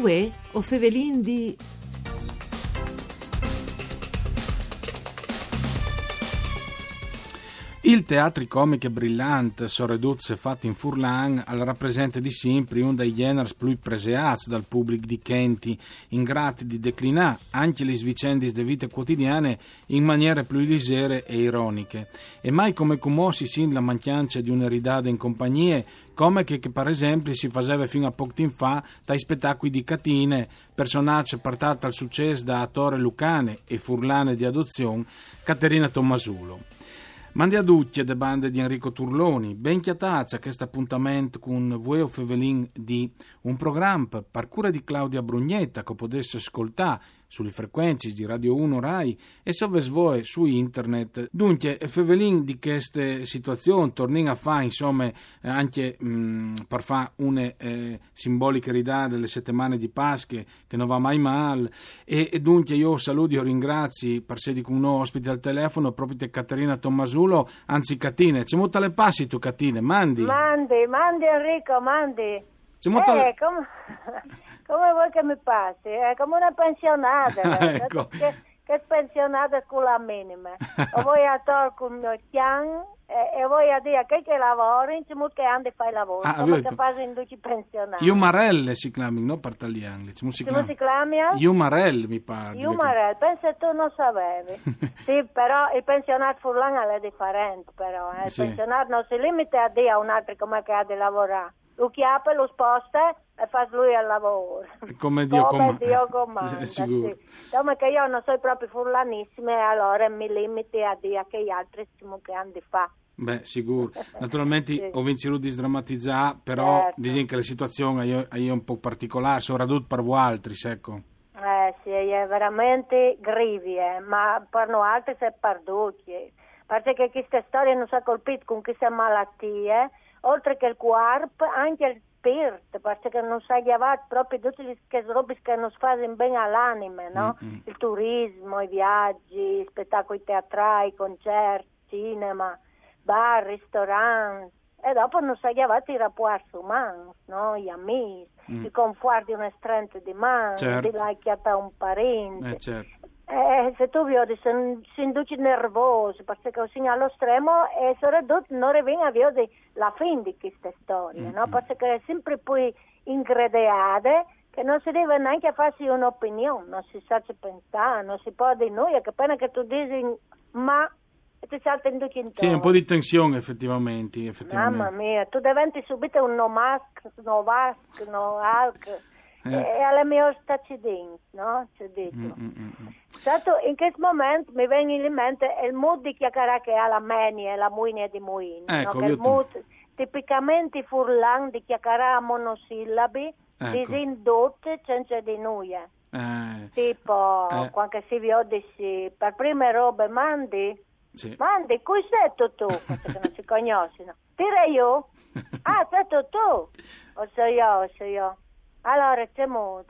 Uè, o fevelin di... Il teatri comiche brillante, soreduzze fatte in Furlan, al rappresente di sempre un dei generi più preseati dal pubblico di Kenti, in grati di declinare anche le vicende delle vite quotidiane in maniere più lisere e ironiche. E mai come commossi sin la mancanza di un'eridade in compagnie, come che, che, per esempio si faceva fino a poco tempo fa dai spettacoli di Catine, personaggi portati al successo da attore lucane e furlane di adozione, Caterina Tommasulo. Mandi a tutti le bande di Enrico Turloni, ben chiatazza questo appuntamento con Vueo Fevelin di un programma per cura di Claudia Brugnetta che potesse ascoltare sulle frequenze di Radio 1 Rai e se svoe su internet. Dunque, Fevelin di queste situazioni torna a fare, insomma, anche mh, per fare una eh, simbolica ridà delle settimane di Pasche che non va mai male. E, e dunque io saluto e ringrazio per essere con noi ospite al telefono proprio te Caterina Tommasulo, anzi Catine. C'è molto le passi tu Catine, mandi. Mandi, mandi Enrico, mandi. C'è molto eh, le... come... come vuoi che mi passi? È come una pensionata. ecco. che, che pensionata con la minima. o vuoi a tor con il chian e, e vuoi a dire che che lavori, in cimo che andi fai lavoro. Ah, come che fai in duci pensionati. Iumarelle si chiama, no per italiani. Come si Come si chiama? Iumarelle mi pare. Iumarel, pensa tu non sapevi. sì, però il pensionato furlano è differente, però. Eh. Il Sì. pensionato non si limita a dire a un altro come che ha di lavorare. Lo chiappa, lo sposta e fa lui il lavoro. Come Dio come comanda. Dio comanda, È sicuro. sì. Come che io non sono proprio furlanissima e allora mi limiti a dire che gli altri stiamo che hanno di fare. Beh, sicuro. Naturalmente Sì. ho vinto di sdrammatizzare, però Certo. dicono che la situazione è, è un po' particolare, soprattutto per voi altri, ecco. Eh sì, è veramente grave, ma per noi altri si è perduto. Perché queste storie non sono colpite con queste malattie, oltre che il corpo, anche il spirito, perché non si è chiamato proprio tutte le robe che non fanno bene all'anima, no? Mm-mm. Il turismo, i viaggi, spettacoli teatrali, concerti, cinema, bar, ristoranti. E dopo non si è chiamato i rapporti umani, no? Gli amici, Mm. i conforti di una stretta di mano, Certo. di laichiata a un parente. Eh, certo. Eh, se tu vedi, se si induce nervoso, perché così allo stremo e soprattutto non viene a vedere la fine di queste storie, no? Mm-mm. Perché è sempre poi ingredeate che non si deve neanche farsi un'opinione, non si sa ci pensare, non si può dire noi, che appena che tu dici ma ti salta in due Sì, un po' di tensione effettivamente. effettivamente. Mamma mia, tu diventi subito un no mask, no vask, no alc. Eh. E alle mie stacidini, no? Ci dico. Mm, mm, mm, mm. In questo momento mi viene in mente il mood di chiacchierare che ha la menia e la muina di muini. Ecco, no? Il mood tipicamente furlan di chiacchierare a monosillabi, Ecco. disindotte senza di nuia. Eh, Tipo, Eh. quando si vede si, per prime robe mandi, sì. mandi, cui sei tu? Perché non si conoscono. Dire io? Ah, sei tu tu? O so io, o so io. Allora c'è mood.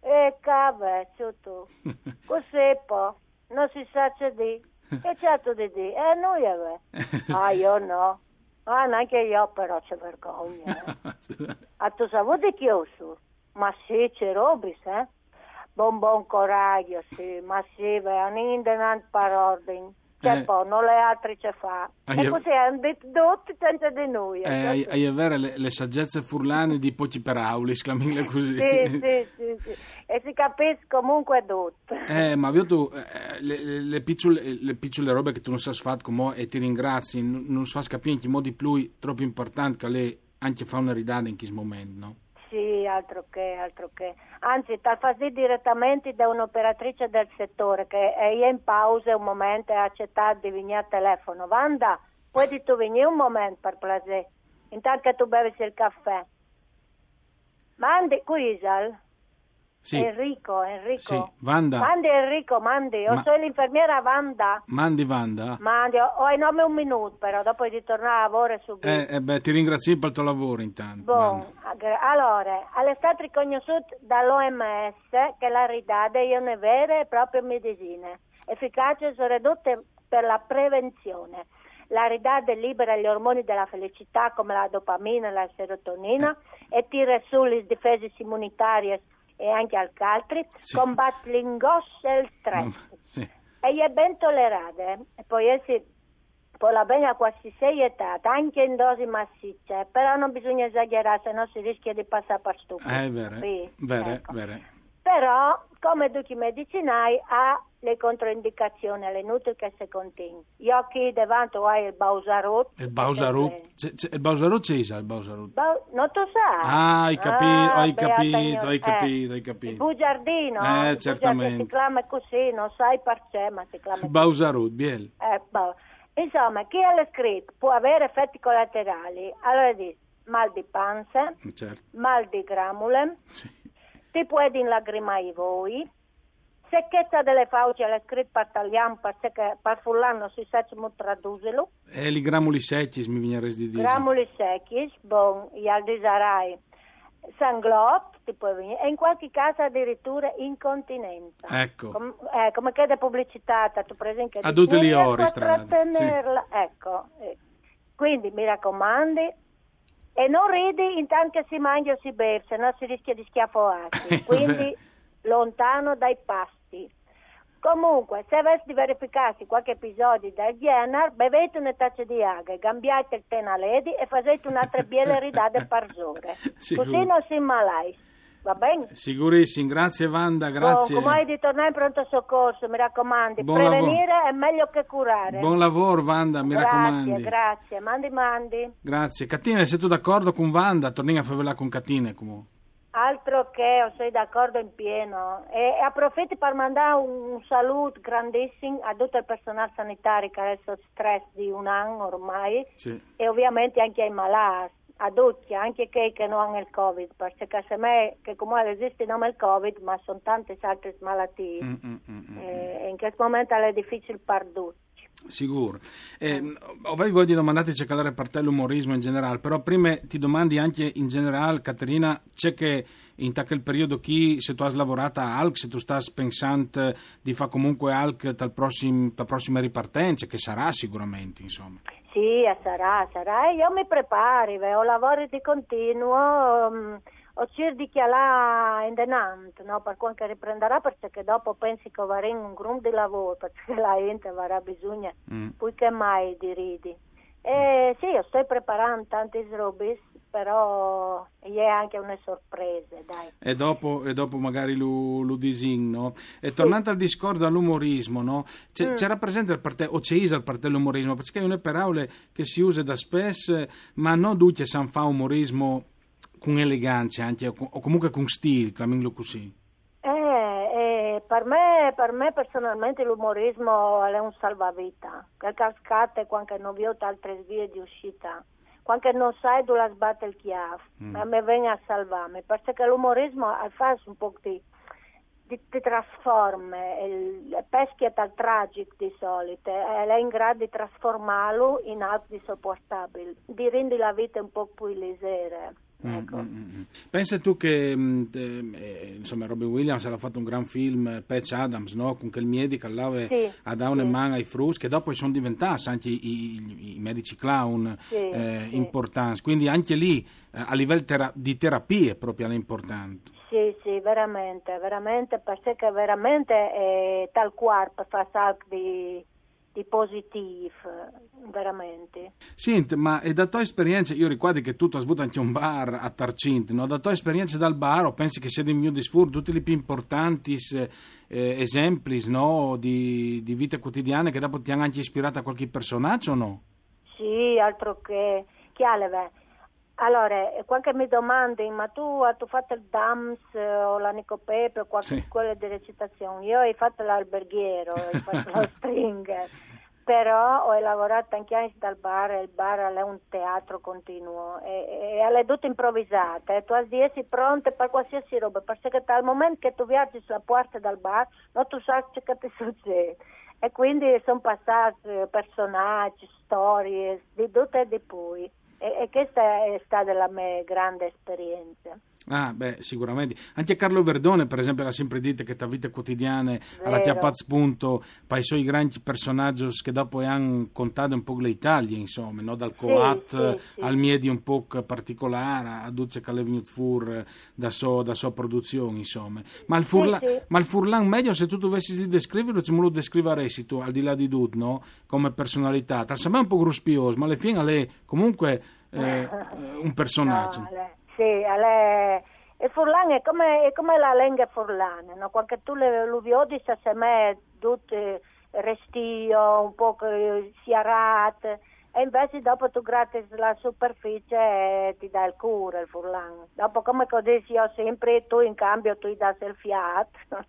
E cavolo, tu. Così poi, non si sa c'è di. Che c'è tu di di? Eh, noi ave. Ah, io no. Ah, neanche io però c'è vergogna. eh. A tu saputo di chiuso? Ma sì, c'è robis, eh? Buon buon coraggio, sì, ma sì, veramente non per ordine. C'è Eh. poi, non le altre ci fa. Ah, E così hanno detto tutti senza di noi. Eh, hai, hai avere le, le saggezze furlane di pochi per auli, esclamile così. Sì, sì, sì, sì. E si capisce comunque tutto. Eh, ma io tu, eh, le, le, le piccole, le piccole robe che tu non sai fare con me e ti ringrazi, non, non si fa capire in che modi più troppo importante che lei anche fa una ridata in questo momento, no? Sì, altro che, altro che. Anzi, tal fasi direttamente da un'operatrice del settore che è in pausa un momento e ha accettato di venire al telefono. Vanda, puoi tu venire un momento per piacere? Intanto che tu bevi il caffè. Mandi, qui Isal? Sì, Enrico, Enrico. sì, Vanda, Mandi Enrico, mandi. Io Ma- sono l'infermiera Vanda. mandi Vanda. Mandi, ho il nome un minuto però, dopo di tornare a lavoro subito. Eh, eh, beh, ti ringrazio per il tuo lavoro intanto. Bon, Vanda. allora, stato riconosciuto dall'OMS che la ridade è una vera e propria medicina, efficace soprattutto per la prevenzione. La ridade libera gli ormoni della felicità come la dopamina e la serotonina e tira su le difese immunitarie e anche al altri, Sì. combatte l'ingoscia e il stress. Sì. E è ben tollerata, e poi essi può la bene a qualsiasi età, anche in dosi massicce, però non bisogna esagerare, se no si rischia di passare per stupido. Eh, vero, Sì, vero, ecco. vero. Però, come tutti i medicinali, ha le controindicazioni, le nutri che si contiene. Io qui davanti ho il Bausarut. Il Bausarut, c'è- c'è- il Bausarut c'è il Bausarut. Bau- non tu sai? Ah, hai capito, hai beata capito, hai capito, hai Il capito. bugiardino, Eh, il certamente. bugiardino si chiama così, non sai perché, ma si chiama così. Bausarut, biel. Eh, boh. Insomma, chi ha scritto può avere effetti collaterali. Allora dice mal di pancia, Certo, mal di gramule, sì. Ti può lagrimare voi, secchezza delle fauci è scritto per tagliamo perché per fulano si sa come tradurlo, E li gramuli secchi mi viene di dire. gramuli secchi, bon, gli aldisarai, venire, e in qualche caso addirittura incontinenza. Ecco. Com- eh, come chiede pubblicità, tu per esempio, A dici, tutte le "Non ore, riesco a strada", trattenerla", ecco. eh. Quindi mi raccomandi, e non ridi intanto che si mangia o si beve, se no si rischia di schiaffoarsi. Quindi lontano dai pasti. Comunque, se avessi di verificarsi qualche episodio del genere, bevete una tazza di acqua, cambiate il tè a ledi e facete un'altra biele ridate per ore. Sicuro. Così non si malai. Va bene? Sicurissimo, grazie Wanda, grazie. Oh, come di tornare in pronto soccorso, mi raccomando. Buon Prevenire è meglio che curare. Buon lavoro Wanda, mi grazie, raccomandi. grazie. Mandi, mandi. Grazie. Catine, sei tu d'accordo con Wanda? Torniamo a favela con Catine comunque. Altro che, sei d'accordo in pieno. E, approfitto per mandare un, saluto grandissimo a tutto il personale sanitario che sotto stress di un anno ormai Sì. e ovviamente anche ai malati, a tutti, anche quelli che non hanno il Covid, perché se me che comunque esiste non il Covid, ma sono tante altre malattie. Mm, mm, mm, mm. E in questo momento è difficile per tutti. Sicuro. Eh, Avrei voglia di domandarti calare per te l'umorismo in generale, però prima ti domandi anche in generale, Caterina, c'è che in quel periodo chi, se tu hai lavorato a ALC, se tu stai pensando di fare comunque ALC tal prossima ripartenza, che sarà sicuramente, insomma. Sì, sarà, sarà. E io mi preparo, ho lavori di continuo, mm, ho cercato chialare in denant, no? per quando riprenderà, perché dopo pensi che avrà un gruppo di lavoro, perché la gente avrà bisogno Mm. più che mai di ridi. E sì, io sto preparando tanti robe, però è anche una sorpresa, dai. E dopo, e dopo magari lo, lo disigno. E tornando al discorso dell'umorismo, no? C'è, Mm. c'era presente il parte, o c'è il parte dell'umorismo, perché è una parole che si usa da spesso, ma non tutti sanno fare umorismo con eleganza, anche, o comunque con stile, chiamiamolo così. Per, me, per me personalmente l'umorismo è un salvavita, che cascate quando non vi ho altre vie di uscita, quando non sai dove sbatte il chiave, Mm. a me viene a salvarmi, perché l'umorismo fa un po' di, di, di trasforma, il peschi dal tragico di solito, e è in grado di trasformarlo in algo di sopportabile, di rendere la vita un po' più leggera. Mm, Ecco. mm, mm, mm. Pensa tu che mm, eh, insomma, Robin Williams aveva fatto un gran film, eh, Patch Adams, no? con quel medico là Sì, a una sì. mano ai frus, che dopo sono diventati anche i, i- i medici clown Sì, eh, importanti. Quindi anche lì eh, a livello tera- di terapie proprio è importante. Sì, sì, veramente, veramente, perché veramente è tal quale per fare qualcosa di, di positivo, veramente. Senti, ma e da tua esperienza, io ricordo che tu hai avuto anche un bar a Tarcint, no? da tua esperienza dal bar, o pensi che sia di mio disfur, tutti i più importanti eh, esempi no? di, di vita quotidiana che dopo ti hanno anche ispirato a qualche personaggio o no? Sì, altro che... Chiale, beh. Allora, eh, quando mi domandi, ma tu hai fatto il DAMS eh, o la Nicopepe o qualche Sì. scuola di recitazione? Io ho fatto l'alberghiero, ho fatto lo stringer, però ho lavorato anche anche dal bar, e il bar è un teatro continuo e, e è tutto improvvisato, e tu essere pronte per qualsiasi roba, perché dal momento che tu viaggi sulla porta del bar non tu sai che ti succede. E quindi sono passati eh, personaggi, storie, di tutto e di più. E, e questa è stata la mia grande esperienza. Ah, beh, sicuramente. Anche Carlo Verdone, per esempio, ha sempre detto che ta vita quotidiana alla chiappaz punto per i suoi grandi personaggi che dopo hanno contato un po' l'Italia, insomma, no? dal Coat sì, sì. al Miedi un po' particolare, a Duce che è fuori da sua so produzione, insomma. Ma il, Furla, sì. ma il Furlan meglio, se tu dovessi di descriverlo, ce me lo descriveresti tu, al di là di tutto, no? Come personalità. Tra sembra un po' gruspioso, ma alla fine è comunque eh, un personaggio. No, sì, le- e Furlan è come, è come la lingua furlana, no? quando tu le, lo vedi se me tutto restio, un po' che siarate, e invece dopo tu gratti la superficie e ti dà il cuore il furlan. Dopo come dici io sempre, tu in cambio tu gli dai il fiato,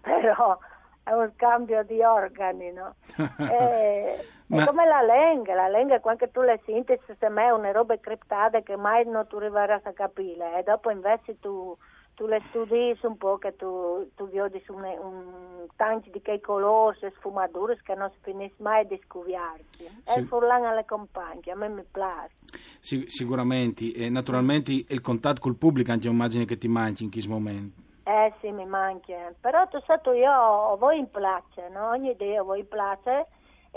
però è un cambio di organi, no? E- Ma- È come la lingua, la lingua quando tu le senti se me è una roba criptata che mai non tu arriverai a capire e dopo invece tu, tu le studi un po' che tu, tu vedi un, un tanto di quei colori e sfumature che non si finisce mai di scoviarsi. Sì. E furlan alle compagne, a me mi piace. Sì, sicuramente, e naturalmente il contatto col pubblico anche immagino che ti manchi in questo momento. Eh sì, mi manca. Però tu sai, io voi in place, no? Ogni idea voi in place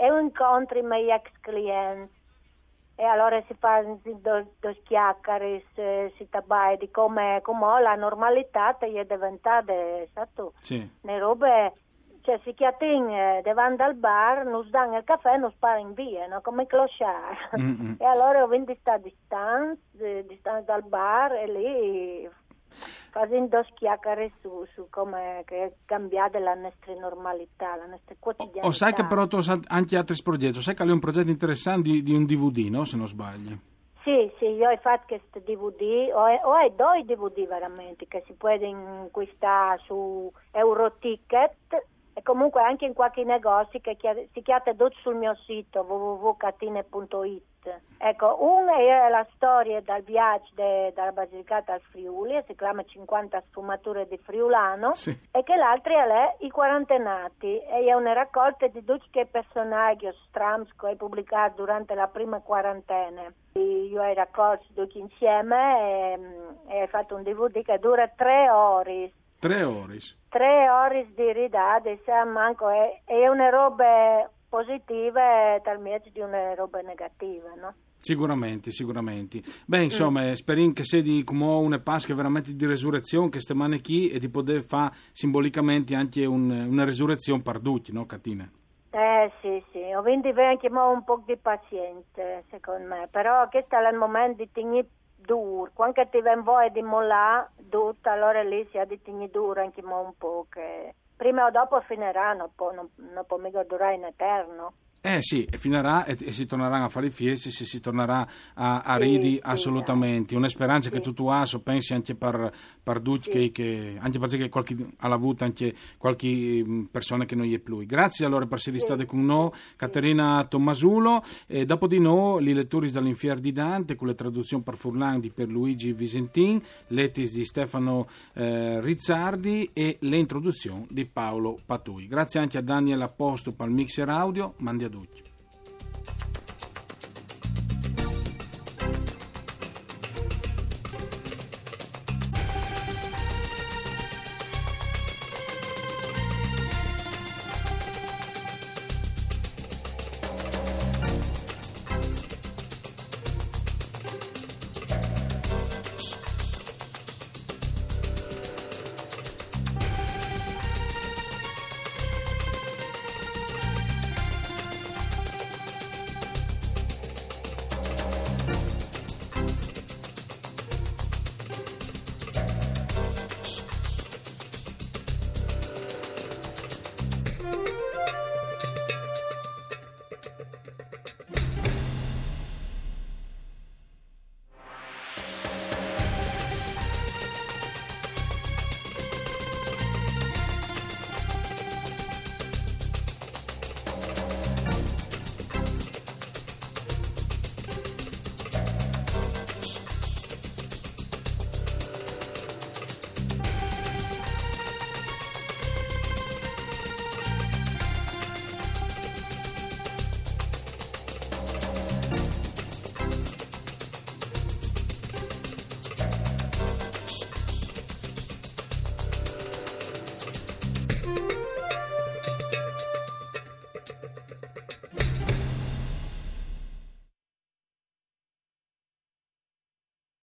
e incontri i miei ex clienti. E allora si fa due chiacchiere, si, si tabai di come, come la normalità è diventata, sai tu, Sì. le robe, cioè si chiatin davanti al bar, non danno il caffè e non sparano via, no? come clochard. Mm-mm. E allora ho vinto sta distanza, di- distanza dal bar e lì facendo chiacchiere su, su come è cambiata la nostra normalità, la nostra quotidianità. O sai che però tu sai anche altri progetti, sai che è un progetto interessante di, di un DVD, no? Se non sbaglio. Sì, sì, io ho fatto questo DVD, ho, ho due DVD veramente che si può acquistare su Euroticket e comunque anche in qualche negozio che si chiama tutto sul mio sito www.catine.it. Ecco, una è la storia dal viaggio de- dalla Basilicata al Friuli, si chiama 50 sfumature di Friulano, Sì. e che l'altra è I quarantenati, e è una raccolta di tutti i personaggi strams che ho pubblicato durante la prima quarantena. Io ho raccolto tutti insieme e, e ho fatto un DVD che dura tre ore. Tre ore. Tre ore di ridade, se manco è, è una roba positiva e tal mezzo di una roba negativa, no? Sicuramente, sicuramente. Beh, insomma, speriamo che sia di come una Pasqua veramente di resurrezione, che stemane chi e di poter fare simbolicamente anche un- una resurrezione per tutti, no, Catina? Eh sì, sì, ho vinto anche un po' di pazienza, secondo me, però questo è il momento di tenere duro, quando ti viene voglia di mollare tutto, allora lì si ha di tenere duro anche un po', che prima o dopo finiranno, non, non può mica durare in eterno. Eh sì, finirà e, e si torneranno a fare i fiesti, si, si tornerà a, a Sì, ridi sì, assolutamente. Una speranza che Sì. tu, tu hai, so pensi anche per, per tutti, che, che- anche perché qualche, ha avuto anche qualche mm, persona che non gli è più. Grazie allora per essere state con noi, Caterina Tommasulo, e dopo di noi, i lettori dall'Infier di Dante, con le traduzioni per Furlan di Pierluigi Visentin, l'Etis di Stefano eh, Rizzardi e le introduzioni di Paolo Patui. Grazie anche a Daniel Apposto per il mixer audio, mandi ведуть.